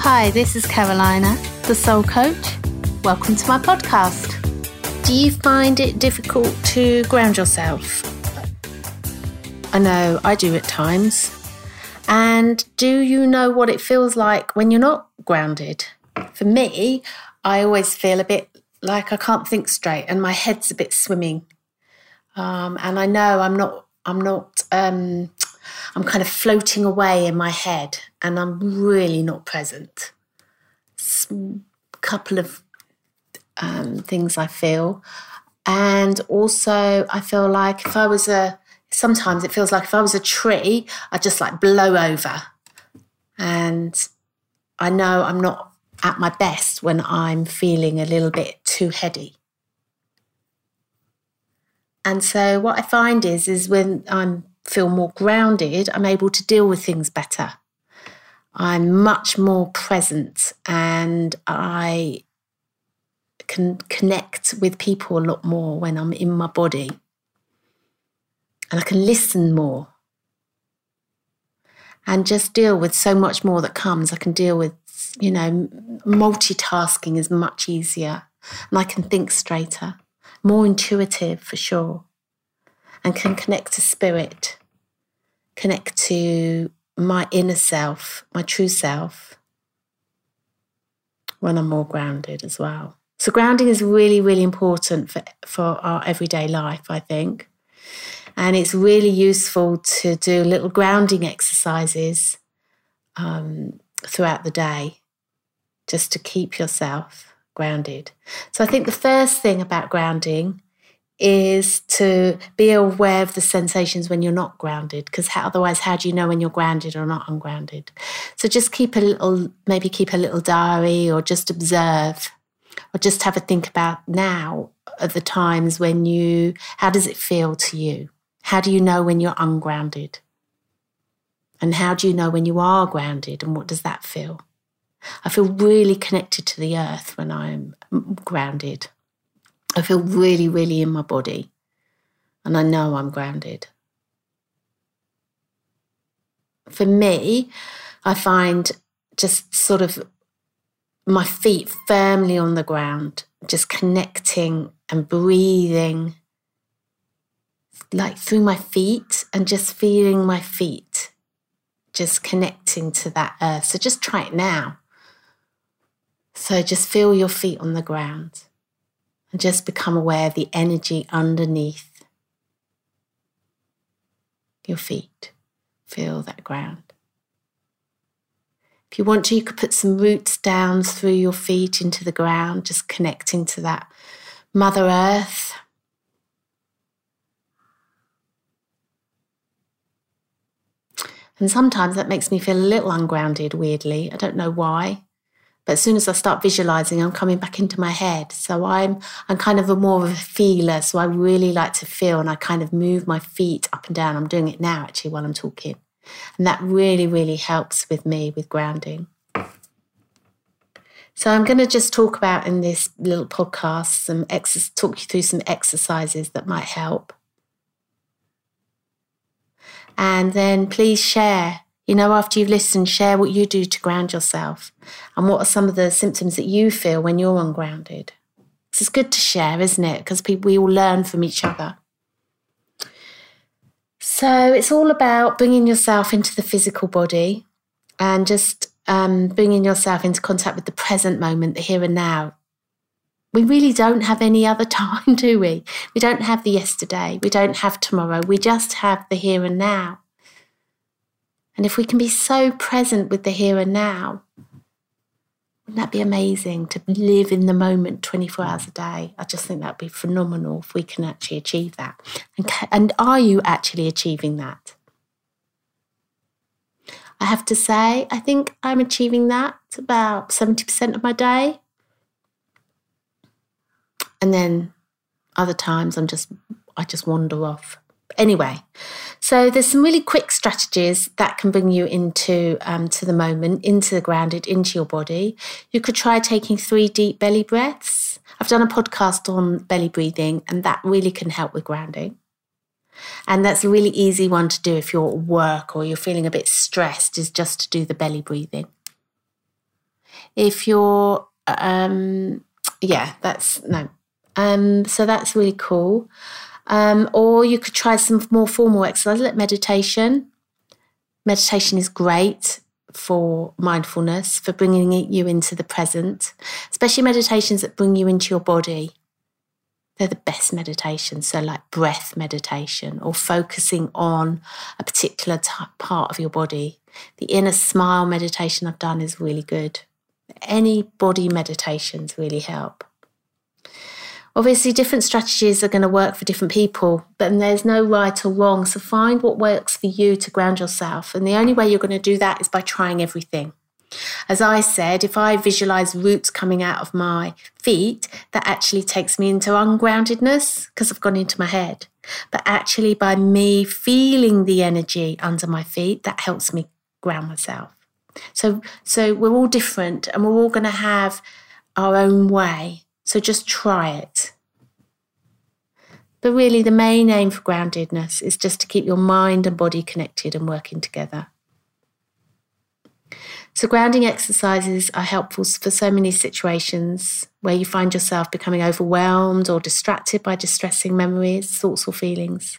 Hi, this is Carolina, the Soul Coach. Welcome to my podcast. Do you find it difficult to ground yourself? I know I do at times. And do you know what it feels like when you're not grounded? For me, I always feel a bit like I can't think straight and my head's a bit swimming. Um, and I know I'm not, I'm not, um, I'm kind of floating away in my head and I'm really not present. A couple of um, things I feel. And also, I feel like if I was a, sometimes it feels like if I was a tree, I'd just like blow over. And I know I'm not at my best when I'm feeling a little bit too heady. And so what I find is is when I feel more grounded, I'm able to deal with things better. I'm much more present and I can connect with people a lot more when I'm in my body and I can listen more and just deal with so much more that comes. I can deal with, you know, multitasking is much easier and I can think straighter, more intuitive for sure, and can connect to spirit, connect to my inner self, my true self, when I'm more grounded as well. So, grounding is really, really important for, for our everyday life, I think. And it's really useful to do little grounding exercises um, throughout the day just to keep yourself grounded. So I think the first thing about grounding is to be aware of the sensations when you're not grounded, because otherwise, how do you know when you're grounded or not ungrounded? So just keep a little, maybe keep a little diary or just observe or just have a think about now at the times when you, how does it feel to you? How do you know when you're ungrounded? And how do you know when you are grounded and what does that feel? I feel really connected to the earth when I'm grounded. I feel really, really in my body. And I know I'm grounded. For me, I find just sort of my feet firmly on the ground, just connecting and breathing like through my feet and just feeling my feet, just connecting to that earth. So just try it now. So just feel your feet on the ground and just become aware of the energy underneath your feet. Feel that ground. If you want to, you could put some roots down through your feet into the ground, just connecting to that Mother Earth. And sometimes that makes me feel a little ungrounded, weirdly. I don't know why. But as soon as I start visualizing, I'm coming back into my head. So I'm I'm kind of a more of a feeler. So I really like to feel and I kind of move my feet up and down. I'm doing it now actually while I'm talking. And that really, really helps with me with grounding. So I'm going to just talk about in this little podcast some ex- talk you through some exercises that might help. And then please share, you know, after you've listened, share what you do to ground yourself and what are some of the symptoms that you feel when you're ungrounded. It's good to share, isn't it? Because we all learn from each other. So it's all about bringing yourself into the physical body and just um, bringing yourself into contact with the present moment, the here and now. We really don't have any other time, do we? We don't have the yesterday. We don't have tomorrow. We just have the here and now. And if we can be so present with the here and now, wouldn't that be amazing to live in the moment 24 hours a day? I just think that'd be phenomenal if we can actually achieve that. And, and are you actually achieving that? I have to say, I think I'm achieving that about 70% of my day. And then other times I'm just, I just wander off. Anyway, so there's some really quick strategies that can bring you into um, to the moment, into the grounded, into your body. You could try taking three deep belly breaths. I've done a podcast on belly breathing, and that really can help with grounding. And that's a really easy one to do if you're at work or you're feeling a bit stressed, is just to do the belly breathing. If you're, um, yeah, that's no. Um, so that's really cool. Um, or you could try some more formal exercise like meditation. Meditation is great for mindfulness, for bringing you into the present, especially meditations that bring you into your body. They're the best meditations. So, like breath meditation or focusing on a particular part of your body. The inner smile meditation I've done is really good. Any body meditations really help. Obviously, different strategies are going to work for different people, but there's no right or wrong. So find what works for you to ground yourself. And the only way you're going to do that is by trying everything. As I said, if I visualize roots coming out of my feet, that actually takes me into ungroundedness because I've gone into my head. But actually, by me feeling the energy under my feet, that helps me ground myself. So, so we're all different and we're all going to have our own way. So just try it. But really, the main aim for groundedness is just to keep your mind and body connected and working together. So, grounding exercises are helpful for so many situations where you find yourself becoming overwhelmed or distracted by distressing memories, thoughts, or feelings.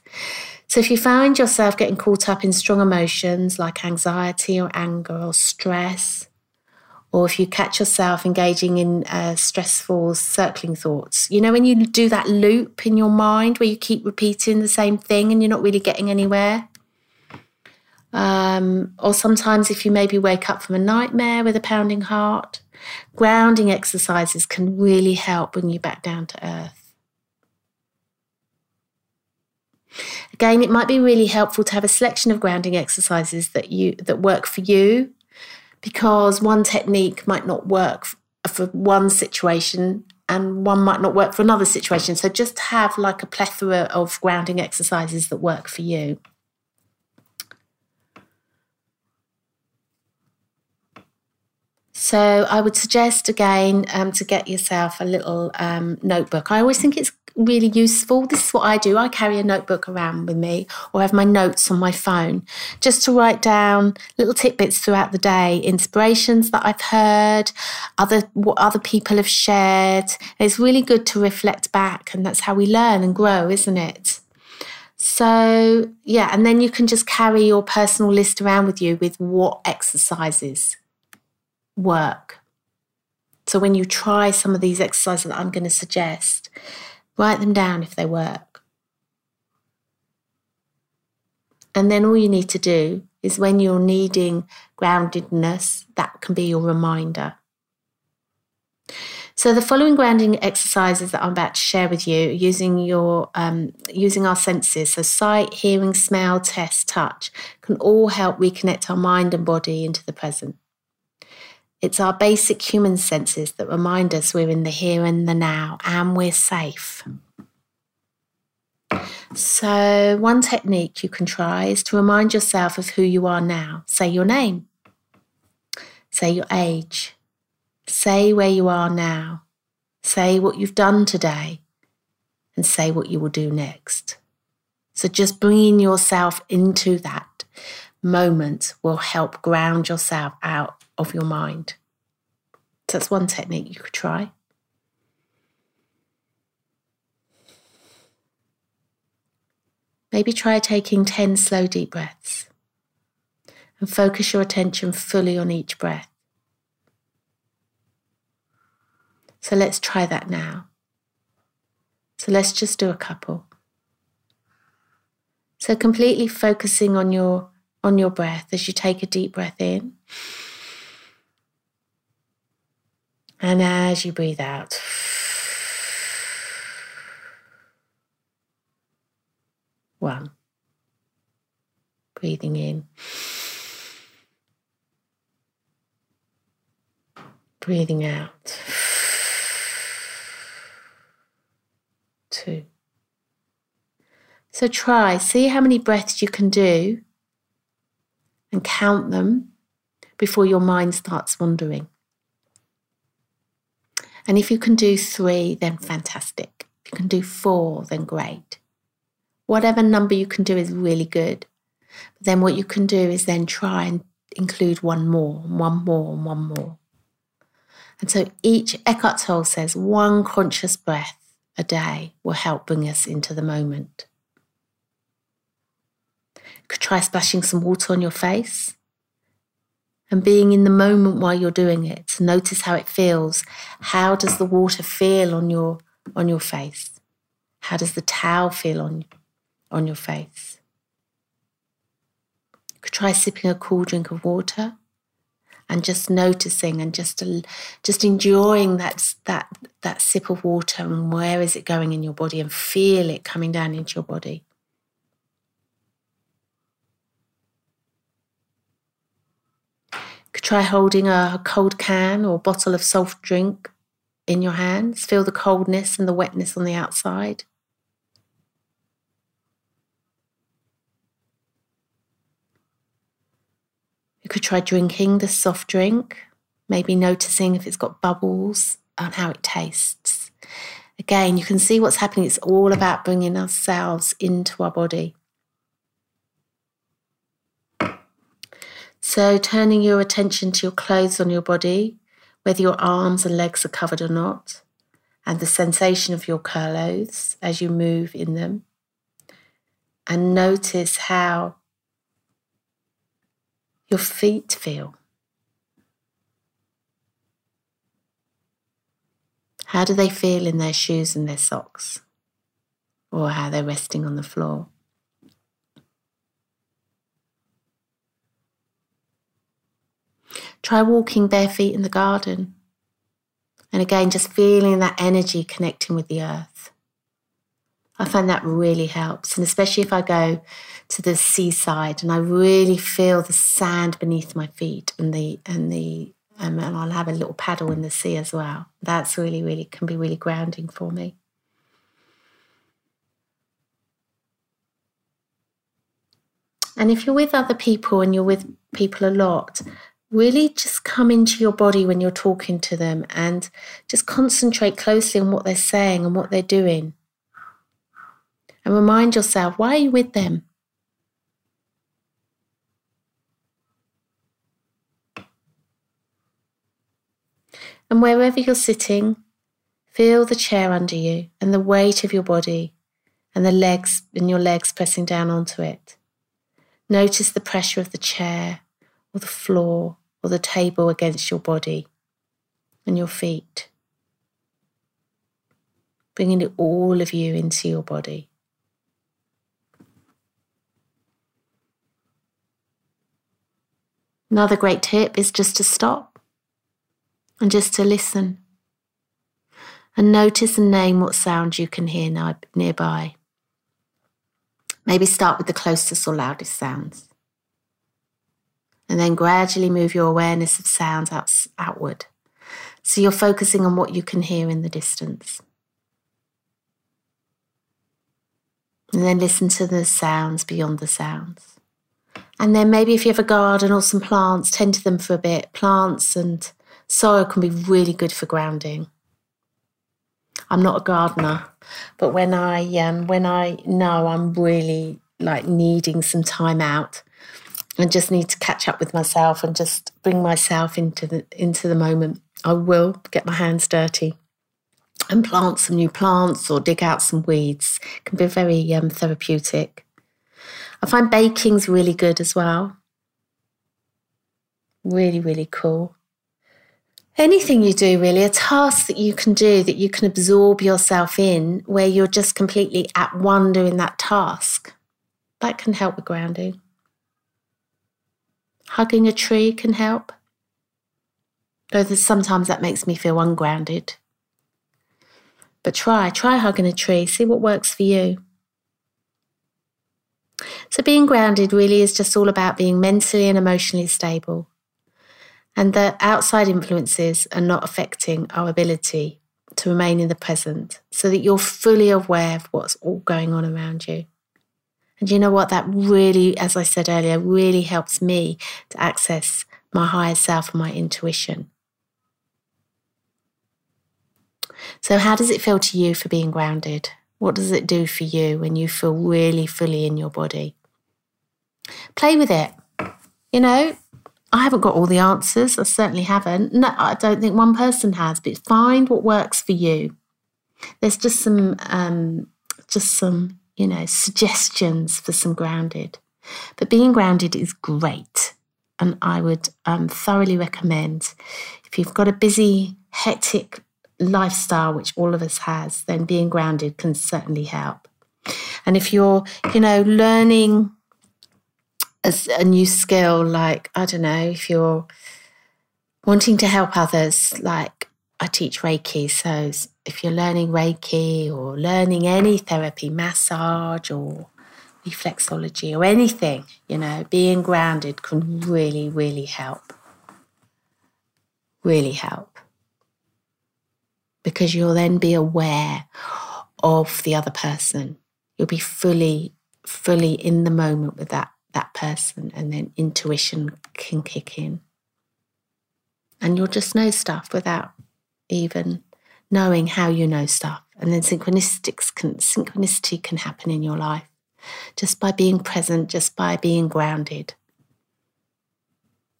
So, if you find yourself getting caught up in strong emotions like anxiety or anger or stress, or if you catch yourself engaging in uh, stressful circling thoughts, you know, when you do that loop in your mind where you keep repeating the same thing and you're not really getting anywhere. Um, or sometimes if you maybe wake up from a nightmare with a pounding heart, grounding exercises can really help bring you back down to earth. Again, it might be really helpful to have a selection of grounding exercises that you that work for you because one technique might not work for one situation and one might not work for another situation. So just have like a plethora of grounding exercises that work for you. So I would suggest again um, to get yourself a little um, notebook. I always think it's really useful. This is what I do. I carry a notebook around with me or have my notes on my phone just to write down little tidbits throughout the day, inspirations that I've heard, other what other people have shared. It's really good to reflect back and that's how we learn and grow, isn't it? So, yeah, and then you can just carry your personal list around with you with what exercises work. So, when you try some of these exercises that I'm going to suggest, Write them down if they work. And then all you need to do is when you're needing groundedness, that can be your reminder. So the following grounding exercises that I'm about to share with you, using your um, using our senses, so sight, hearing, smell, taste, touch, can all help reconnect our mind and body into the present. It's our basic human senses that remind us we're in the here and the now and we're safe. So, one technique you can try is to remind yourself of who you are now. Say your name, say your age, say where you are now, say what you've done today, and say what you will do next. So, just bringing yourself into that moment will help ground yourself out of your mind. So that's one technique you could try. Maybe try taking 10 slow, deep breaths and focus your attention fully on each breath. So let's try that now. So let's just do a couple. So completely focusing on your on your breath as you take a deep breath in. And as you breathe out, one. Breathing in. Breathing out. Two. So try, see how many breaths you can do and count them before your mind starts wandering. And if you can do three, then fantastic. If you can do four, then great. Whatever number you can do is really good. But then what you can do is then try and include one more, one more, and one more. And so each Eckhart Tolle says one conscious breath a day will help bring us into the moment. You could try splashing some water on your face and being in the moment while you're doing it. Notice how it feels. How does the water feel on your on your face? How does the towel feel on on your face? You could try sipping a cool drink of water and just noticing and just just enjoying that that that sip of water and where is it going in your body and feel it coming down into your body. Could try holding a cold can or bottle of soft drink in your hands. Feel the coldness and the wetness on the outside. You could try drinking the soft drink, maybe noticing if it's got bubbles and how it tastes. Again, you can see what's happening. It's all about bringing ourselves into our body. So, turning your attention to your clothes on your body, whether your arms and legs are covered or not, and the sensation of your clothes as you move in them. And notice how your feet feel. How do they feel in their shoes and their socks? Or how they're resting on the floor? Try walking bare feet in the garden. And again, just feeling that energy connecting with the earth. I find that really helps. And especially if I go to the seaside and I really feel the sand beneath my feet and the and the um, and I'll have a little paddle in the sea as well. That's really, really can be really grounding for me. And if you're with other people and you're with people a lot, really just come into your body when you're talking to them and just concentrate closely on what they're saying and what they're doing. And remind yourself why are you with them? And wherever you're sitting, feel the chair under you and the weight of your body and the legs and your legs pressing down onto it. Notice the pressure of the chair or the floor or the table against your body and your feet. Bringing all of you into your body. Another great tip is just to stop and just to listen and notice and name what sounds you can hear nearby. Maybe start with the closest or loudest sounds and then gradually move your awareness of sounds out, outward. So you're focusing on what you can hear in the distance. And then listen to the sounds beyond the sounds. And then maybe if you have a garden or some plants, tend to them for a bit. Plants and soil can be really good for grounding. I'm not a gardener, but when I um, when I know I'm really like needing some time out, I just need to catch up with myself and just bring myself into the into the moment. I will get my hands dirty and plant some new plants or dig out some weeds. It can be very um, therapeutic. I find baking's really good as well. Really, really cool. Anything you do, really, a task that you can do that you can absorb yourself in, where you're just completely at one doing that task, that can help with grounding. Hugging a tree can help, though sometimes that makes me feel ungrounded. But try, try hugging a tree, see what works for you. So, being grounded really is just all about being mentally and emotionally stable, and that outside influences are not affecting our ability to remain in the present so that you're fully aware of what's all going on around you. And you know what? That really, as I said earlier, really helps me to access my higher self and my intuition. So, how does it feel to you for being grounded? What does it do for you when you feel really fully in your body? Play with it. You know, I haven't got all the answers. I certainly haven't. No, I don't think one person has, but find what works for you. There's just some, um, just some, you know, suggestions for some grounded. But being grounded is great. And I would um, thoroughly recommend if you've got a busy, hectic lifestyle, which all of us has, then being grounded can certainly help. And if you're, you know, learning a new skill, like, I don't know, if you're wanting to help others, like I teach Reiki. So if you're learning Reiki or learning any therapy, massage or reflexology or anything, you know, being grounded can really, really help. Really help. Because you'll then be aware of the other person. You'll be fully, fully in the moment with that, that person, and then intuition can kick in. And you'll just know stuff without even knowing how you know stuff. And then can, synchronicity can happen in your life just by being present, just by being grounded.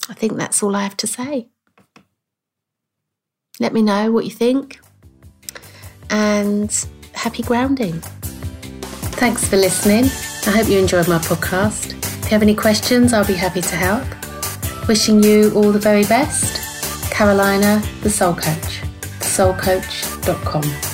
I think that's all I have to say. Let me know what you think and happy grounding. Thanks for listening. I hope you enjoyed my podcast. If you have any questions, I'll be happy to help. Wishing you all the very best. Carolina, the Soul Coach, thesoulcoach.com.